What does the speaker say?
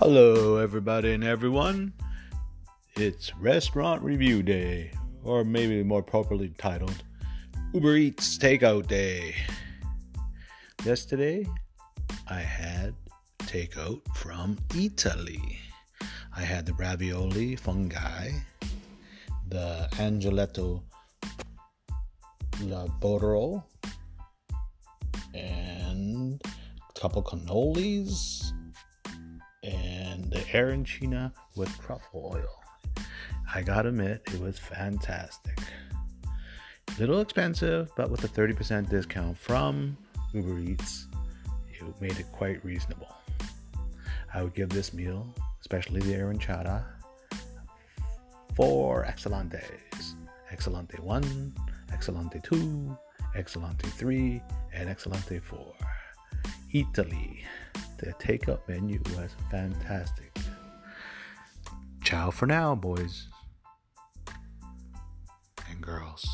Hello, everybody and everyone. It's Restaurant Review Day, or maybe more properly titled Uber Eats Takeout Day. Yesterday, I had takeout from Italy. I had the ravioli funghi, the angeletto laboro, and a couple cannolis the arancina with truffle oil. I gotta admit, it was fantastic. A little expensive, but with a 30% discount from Uber Eats, it made it quite reasonable. I would give this meal, especially the arancina, four excelentes. Excelente 1, Excelente 2, Excelente 3, and Excelente 4. Italy. The takeout menu was fantastic. Ciao for now, boys and girls.